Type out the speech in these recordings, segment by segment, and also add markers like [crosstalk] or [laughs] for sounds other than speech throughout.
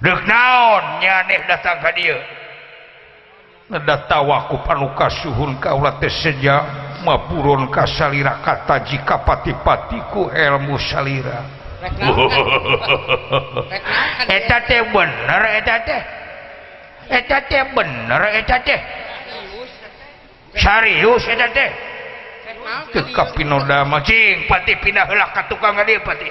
Duk naon nyaneh datang ka dia. Nada tawa panuka suhun kaulat seja mapurun ka salira kata jika pati-pati ku ilmu salira. Eta teh bener eta teh. Eta teh bener eta teh. Serius eta teh. Teu kapinoda macing pati pindah heula ka tukang dia pati.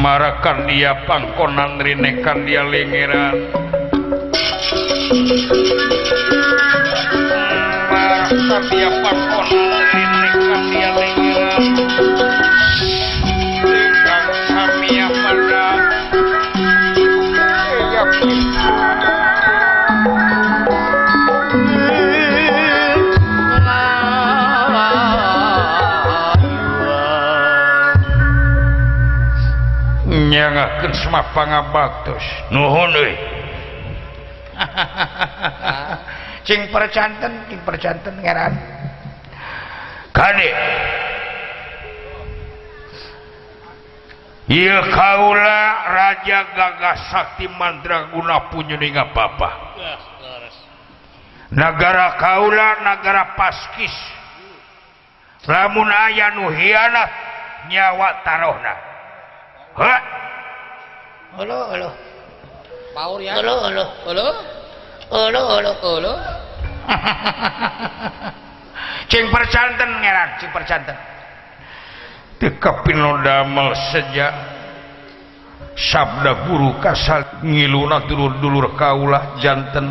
Marakan dia pangkonan rinekan dia lingiran. Marakan dia pangkonan. diajarkan semua pangabaktos nuhun euy [laughs] cing percanten cing percanten ngaran kade Iya kaula Raja gagah Sakti Mandraguna punya dengan papa. Negara kaula negara paskis. Lamun aya nu hianat nyawa tarohna. Hah? Olo, olo. Paur ya. Olo, olo. Olo. Olo, olo. Olo. [laughs] cing percanten ngeran, cing percanten. Tekapino damel sejak sabda guru kasal ngiluna dulur-dulur kaulah janten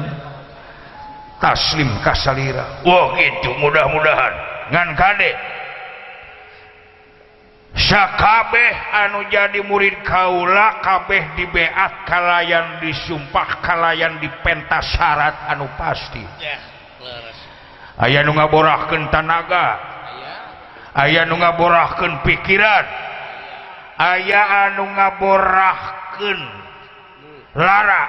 taslim kasalira. Wah gitu mudah-mudahan ngan kadek Sakabeh anu jadi murid Kaula kabeh dibeat kalayan disumpah kalayan dipenta syarat anu pasti. Aya nu ngaborahkeun tanaga. Aya. Nu ngaborahkeun pikiran. Aya anu ngaborahkeun lara.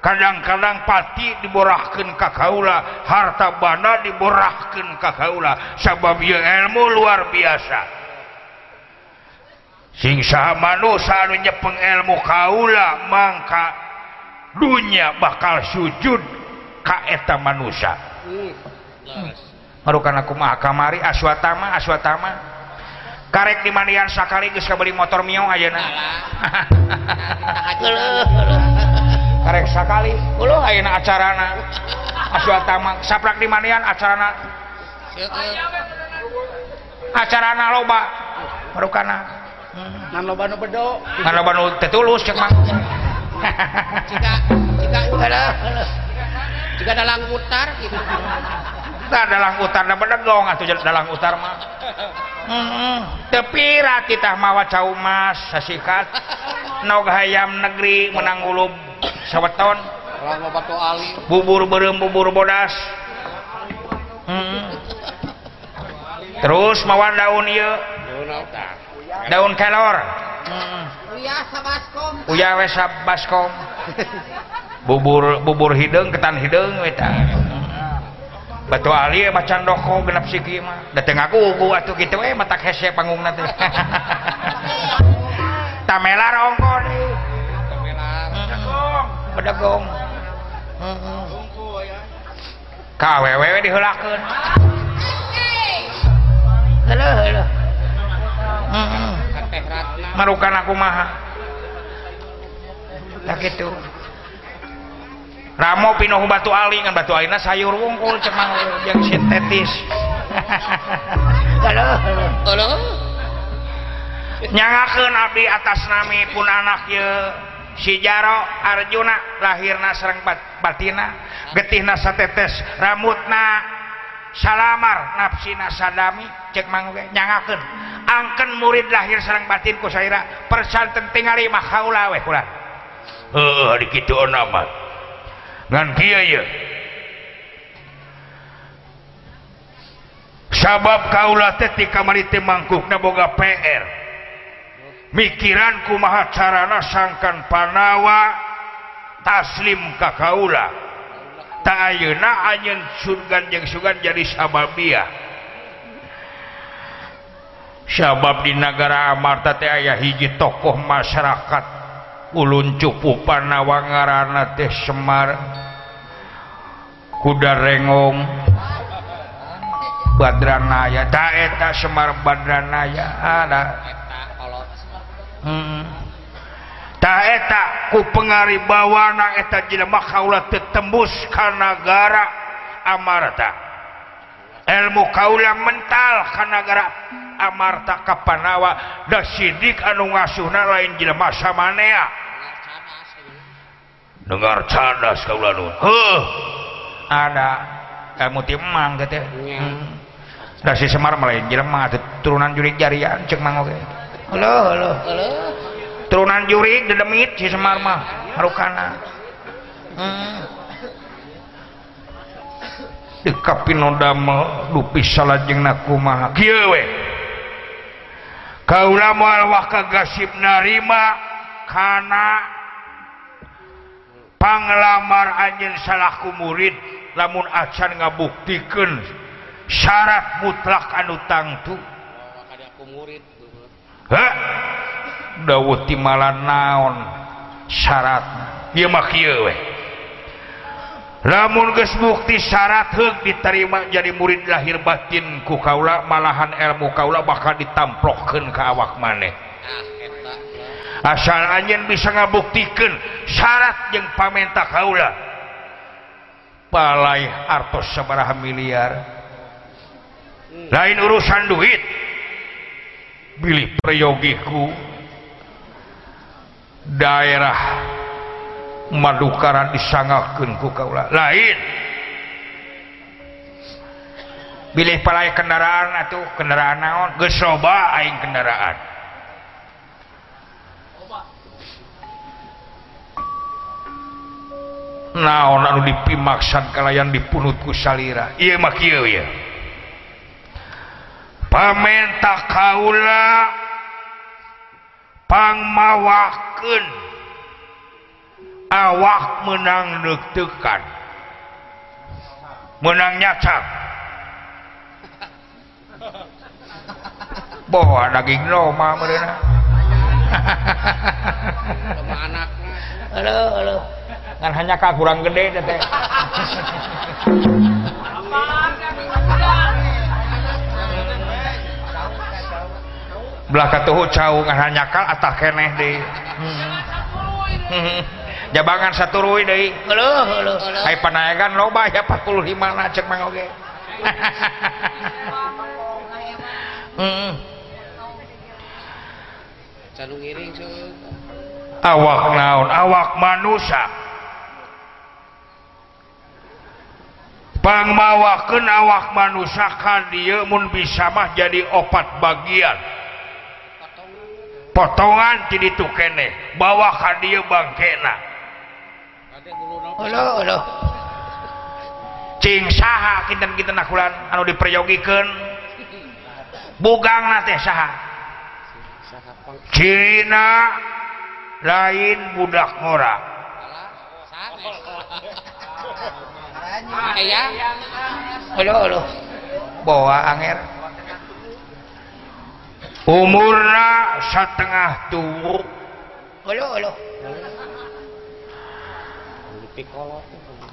Kadang-kadang pati diborahkan Kakaula harta bana diborahkan Kakaula sabab ilmu luar biasa. singsa manusia nyepeng ilmu kaula mangka dunya bakal sujud ka eta manusia merukan hmm. aku mah kamari aswatama aswatama karek di mandian sakali geus kabeli motor mio ayeuna [laughs] karek sakali ulo ayeuna acarana. Aswatama saprak di mandian acarana. Acarana loba. Merukana Ngan loba nu bedo. Ngan loba nu teu tulus cek mah. Cika cika udah. Cika dalang utar gitu. Tah dalang utar na bedegong atuh dalang utar mah. Heeh. Teu pira titah mawa cau mas sasikat. Nog hayam negeri menang ulub saweton. Orang loba ali. Bubur beureum bubur bodas. Heeh. Terus mawa daun ieu. Daun utar. daun kelor. Hmm. Uya wesap baskom bubur bubur hidung ketan hidung weta batu ali macan doko genap siki mah dateng aku ku atuh kitu we mata hese pangungna teh [laughs] tamela rongko deui tamela bedegong bedegong heeh hmm. hmm. ka wewe diheulakeun heuh heuh marukan aku maha gitu Ramo pinuh batu Ali kan batu alina sayur wungkul cemang yang sintetis. [laughs] Halo. Halo. Nyangakeun abdi atas nami pun anak ye si Jaro Arjuna lahirna sareng bat, batina getihna satetes rambutna salamar nafsina Sadami ceknyaken angken murid lahir sareng batin ku saira persanten tingali mah haula sarang batinku saya persalten sabab kaulahlahtik mangkuk naboga PR mikiranku maha carana sangkan panawa taslim Ka Kaula. Auna anyun surgan yang sugan jadi sababia sabab di negara Amarta teh ayah hiji tokoh masyarakat. Ulun cupu panawangarana teh Semar. Kuda rengong. Badranaya. Taeta Semar Badranaya. Ada. Hmm. taeta ku pengari bawana eta jelema kaula tetembus kana amarta. Ilmu kaula mental kana amarta kapanawa da sidik anu ngasuna lain jelema samanea dengar candas kaula nun heuh! Ada kamu timang gitu hmm. da si semar lain jelema turunan jurik jarian cek mang oge halo halo. Halo. turunan jurik dedemit si Semar mah harukana. Hmm. di kapinoda dupi salajeng nakumaha kieu we. Kaula moal wah kagasib narima kana panglamar anjeun salahku murid lamun acan ngabuktikeun syarat mutlak anu tangtu. Murid Hah? Dawuti malah naon syarat lamun gesbukti syarat diterima jadi murid lahir batin ku Kaula malahan ilmu Kaula bakal ditamplokken ke awak maneh. Asal anjin bisa ngabuktikan syarat yang pamenta Kaula. Palai artos sabaraha miliar. Lain urusan duit. Pilih peryogiku daerah madukaran disangaken ku kaula. Lain. Pilih palai kendaraan atau kendaraan naon? Gesoba aing kendaraan. Naon anu dipimaksan kalayan dipunut ku salira? Iya mah kieu ya pamenta kaula pangmawak disalahkan awak menang nektekan menang nyacak [laughs] bahwa daging loma mereka hanya kak kurang gede [laughs] belaka tuh cau nyakal atah keneh deh. Hmm. [laughs] jabangan satu ruwi deh. Halo halo hai panayagan loba ya 45 na cek mang oge. [laughs] Hmm. canu ngiring awak naon? Awak manusia. Pangmawakeun awak manusia kan dia mun bisa mah jadi opat bagian. potongan jadi itu kene. Bawa hadir bangkena cing saha kinten kinten nakulan anu diperyogikan. Bugang nate saha. Cina lain budak ngora. Halo, halo. Bawa anger. umurna setengah tubuh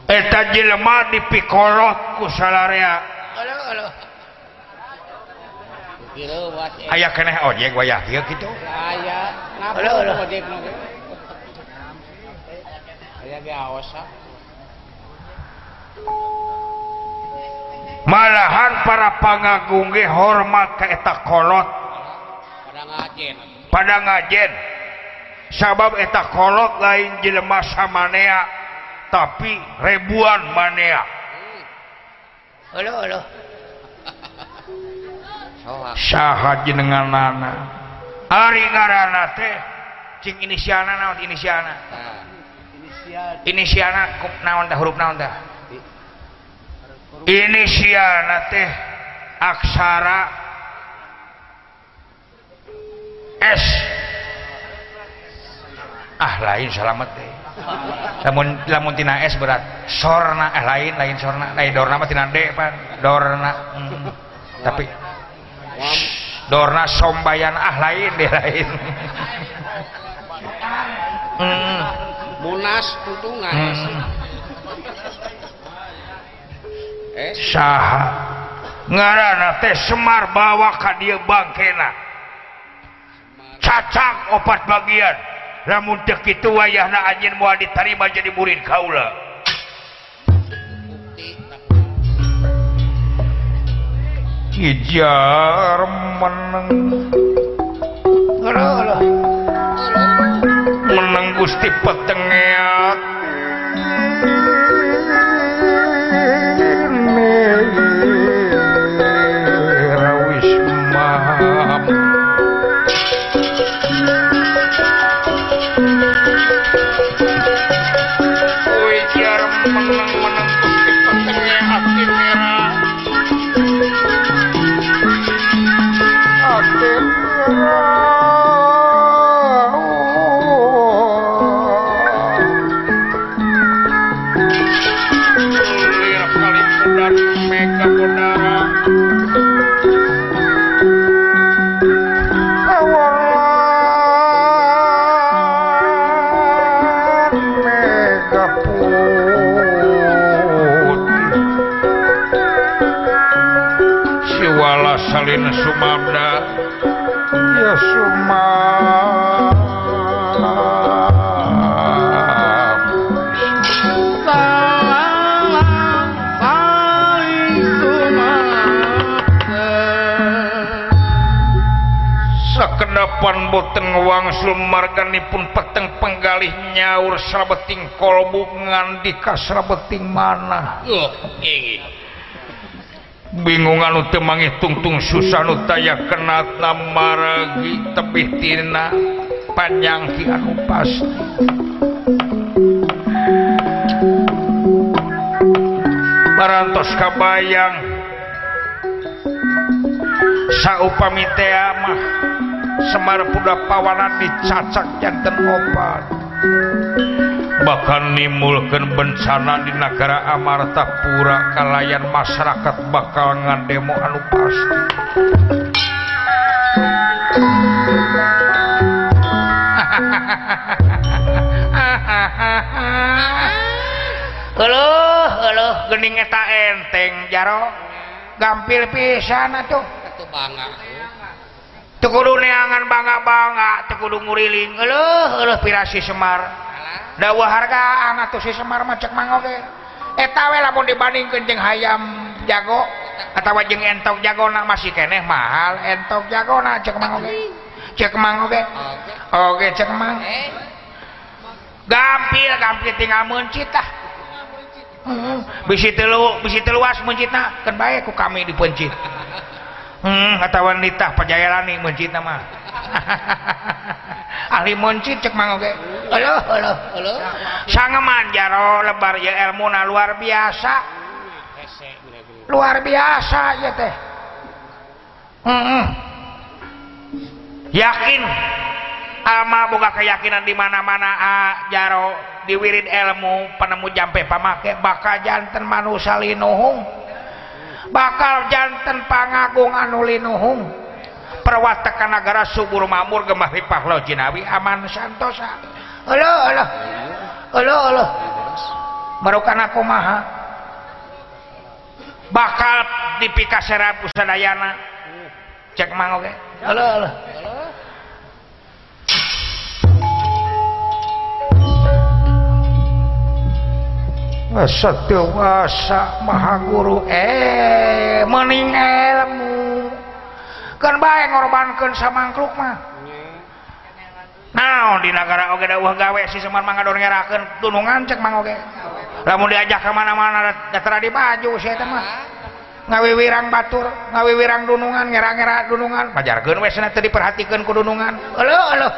eta jelema dipikolotku salaria aya kena ojek wayah ya gitu. Malahan para pangagungge hormat ke eta kolot. pada ngajen sabab eta kolot lain jelemah samanea tapi ribuan manea. Hmm. Syahat [laughs] jenengan mana hari ngarana teh cing inisialna naon inisialna inisialna naon dah huruf naon tah inisialna teh aksara es ah lain selamat deh. Lamun lamun tina es berat. Sorna eh lain lain sorna. Lain dorna mah tina de pan. Dorna hmm. tapi dorna sombayan ah lain deh lain. Hmm. [laughs] munas tutungan. Hmm. eh? Saha. Ngaranna teh semar bawa ka dieu bangkena. cacang opat bagian. Namun itu wayah na anjin mau diterima jadi murid kaula. Hijar meneng. Meneng gusti petengeat kedepan boten wangsul marganipun peteng penggalih nyaur sabeting kolbu ngandi kasrabeting mana uh, oh, bingungan nu temangi tungtung susah nu taya kenat maragi tebih tina panjang ki anu pasti. Barantos kabayang. Saupami teh mah Semar Budak pawanan dicacak jantan obat bahkan nimulkan bencana di negara Amartapura kalayan masyarakat bakal ngandemo anu pasti Halo, halo, gening eta enteng jaro. Gampil pisan atuh. Atuh bangga. Tekulu neangan bangga-bangga, tekulu nguriling, eluh, eluh pirasi Semar. Dawah hargaan atuh si Semar mah cek mang oge. Eta we lamun dibandingkeun jeung hayam jago atawa jeung entok jagona masih keneh mahal entok jagona cek mang oge. Cek mang oge. Oge cek mang. Gampil gampil tinggal mencit tah. Bisi telu, bisi teluas mencitna, kan bae ku kami dipencit. [laughs] Hmm, hatawan wanita pajairani mencit nama. [laughs] Ahli mencit cek mang oke halo halo halo. Sangeman jaro lebar ya ilmu na luar biasa. Luar biasa ya teh. Mm yakin. Ama boga keyakinan di mana-mana a jaro diwirid ilmu penemu jampe pamake bakal janten manusia linuhung. bakal jantan pangagung anulinuhum perwatakan negara subur mamur gemah ripah lo jinawi. Aman santosa. Halo halo halo halo merukan aku maha. Bakal dipika serap pusadayana cek mangoke alo halo. Eh, dewasa eh, Maha Guru eh mening ilmu. Kan baik ngorbankan sama mah. Nah di negara oge dawuh gawe si semar mangga mangador ngerakeun tunungan cek mang oge. Lamun diajak ke mana-mana datara di baju si eta mah. Ngawiwirang batur ngawiwirang dunungan ngera-ngera dunungan. Pajarkeun we cenah teu diperhatikeun ku dunungan. Heuh heuh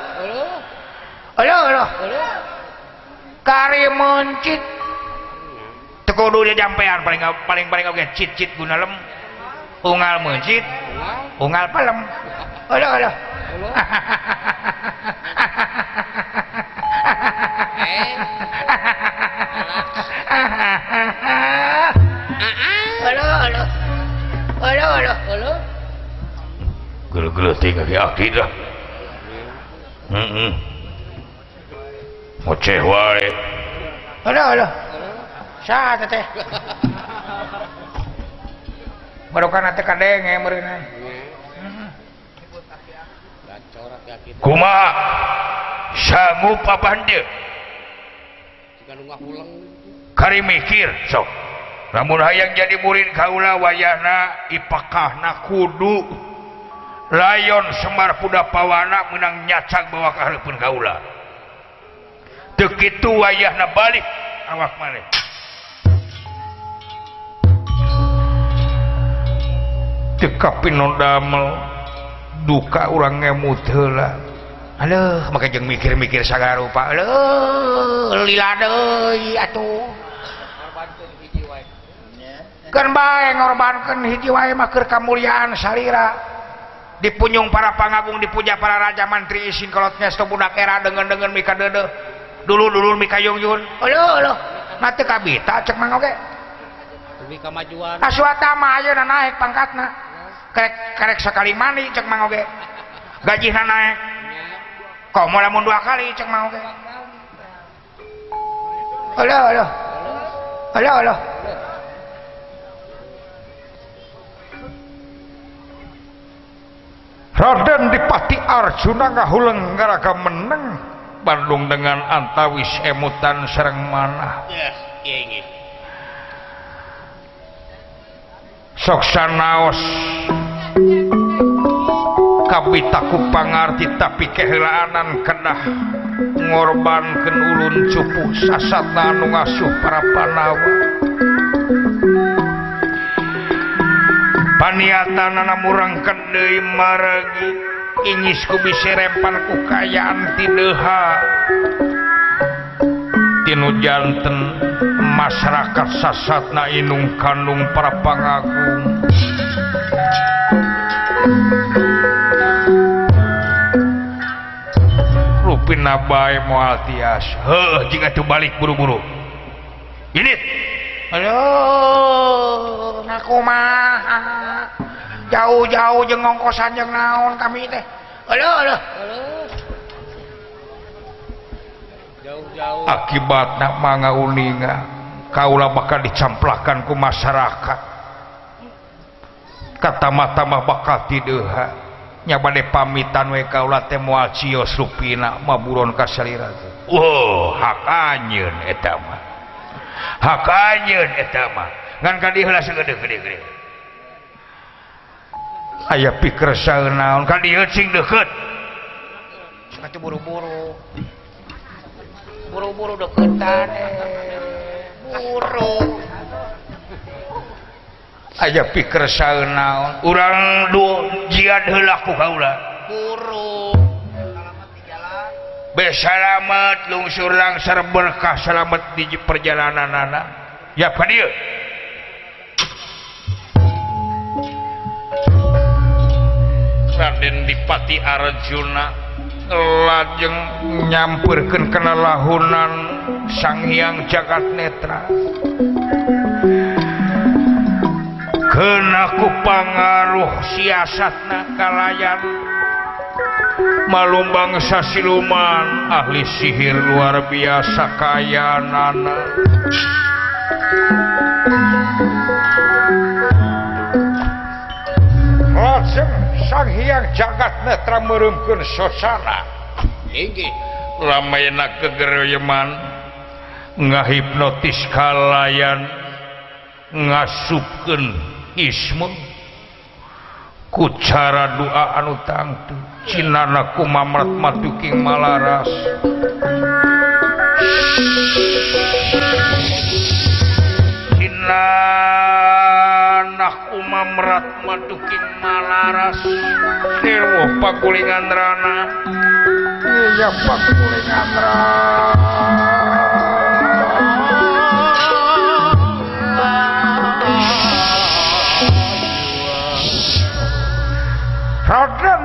heuh heuh heuh kari mencit. tekudu dia jampean paling paling paling oke cit cit guna lem ungal mencit ungal palem aduh aduh Gelu-gelu kaki akid lah. Mm -mm. Ngoceh wae. Alah. kuma sanggu papandil kari mikir sok. namun hayang jadi murid Kaula wayahna ipakahna kudu. Layon Semar Puda Pawana menang nyacak bahwa keharpun Kaula. Begitu wayah na balik awak maneh cekapinodamel duka orangnya mutela Aduh, maka jeng mikir-mikir sagar rupa lila atuh. Kan baik ngorbankan hiji wae makir kemuliaan sarira. Dipunyung para pangagung dipuja para raja mantri isin kolotnya sto budak era dengan dengan mika dede dulu dulu mika yung yun halo. Halo nanti kabita cek mang oke okay. kemajuan. Aswata mah ayo naik pangkatna. karek karek sekali mandi cek mau ge gaji naik. Kau mau lamun dua kali cek mau ge halo halo. Halo halo. Raden Dipati Arjuna ngahuleng ngaraga meneng. Bandung dengan antawis emutan serang mana. Ya, yes, yeah, yeah. sok sanaos kabitaku pangarti tapi kehelaanan kedah ngorban keulun cupu sasat nanu ngasuh para panawa. Paniatan anak murang kendai maragi ingis ku bisa rempan ku kayaan tideha tinu janten masyarakat sasat na inung kandung para pangagung. Rupina bae moal tias heuh jika tu balik buru-buru. Ini. Halo naku mah jauh-jauh jeung ngongkosan jeung naon kami teh. Halo Halo. Jauh-jauh. akibatna manga uninga kaula bakal dicamplakan ku masyarakat katamah-tamah bakal tidurhanya badai pamitan we kaula teh moal WKcio supina maburon ka kasira oh, hak anjeun eta mah. Ngan ka kadihlah segede-gede aya pikir naon ka dieu cing deket suka buru-buru. Buru-buru deketan eh. buru. aja pikir naon. Urang jiadlaku besalamet lungsur langsar berkah selamat di perjalanan anak ya padil Raden Dipati Arjuna lajeng nyampurkan kenalahunan sang Hyang Jagat Netra. kenaku pangaruh siasat nakalayan malumbang sasiluman ahli sihir luar biasa kaya nana Lajeng sang hiang jagat netra merumkeun sosana. Iki lamayna kegeroyeman ngahipnotis kalayan. Ngasupkeun isme kucara doa anu tangtu Cinanaku mamrat matuking malaras. Cinanaku mamrat matuking malaras. Dewa pakulingan rana. Iya pakulingan rana.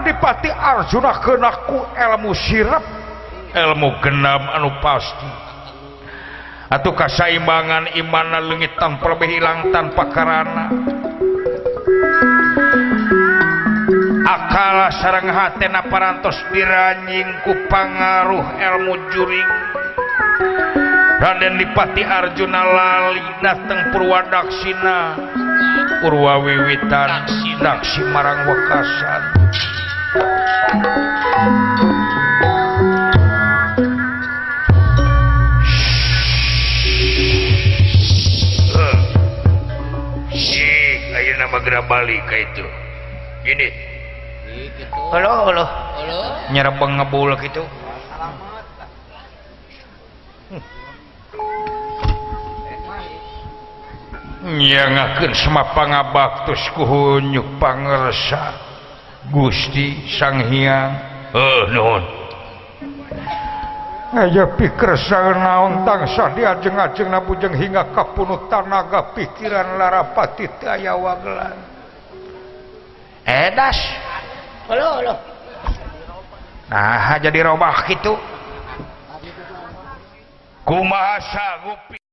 Adipati Arjuna kenaku ilmu sirap ilmu genam anu pasti. Atau kasaimbangan imana lengit tanpa lebih hilang tanpa karena akala sarang hatena parantos diranying ku pangaruh ilmu juring. Raden Dipati Arjuna lali datang Purwadaksina. Purwawiwitan Daksi marang wakasan. balik kayak itu gini halo halo. Halo? Nyerap ngebulak itu. Hmm. nyangakeun semapangabaktus pangabaktus kuhunyuk pangersa Gusti sang Hyang oh, eh, non aja pikir naon tangsa diajeng-ajeng nabujeng hingga kapunuh tanaga pikiran larapati aya wagelan edas eh, halo halo. Nah jadi robah gitu kumaha sagupi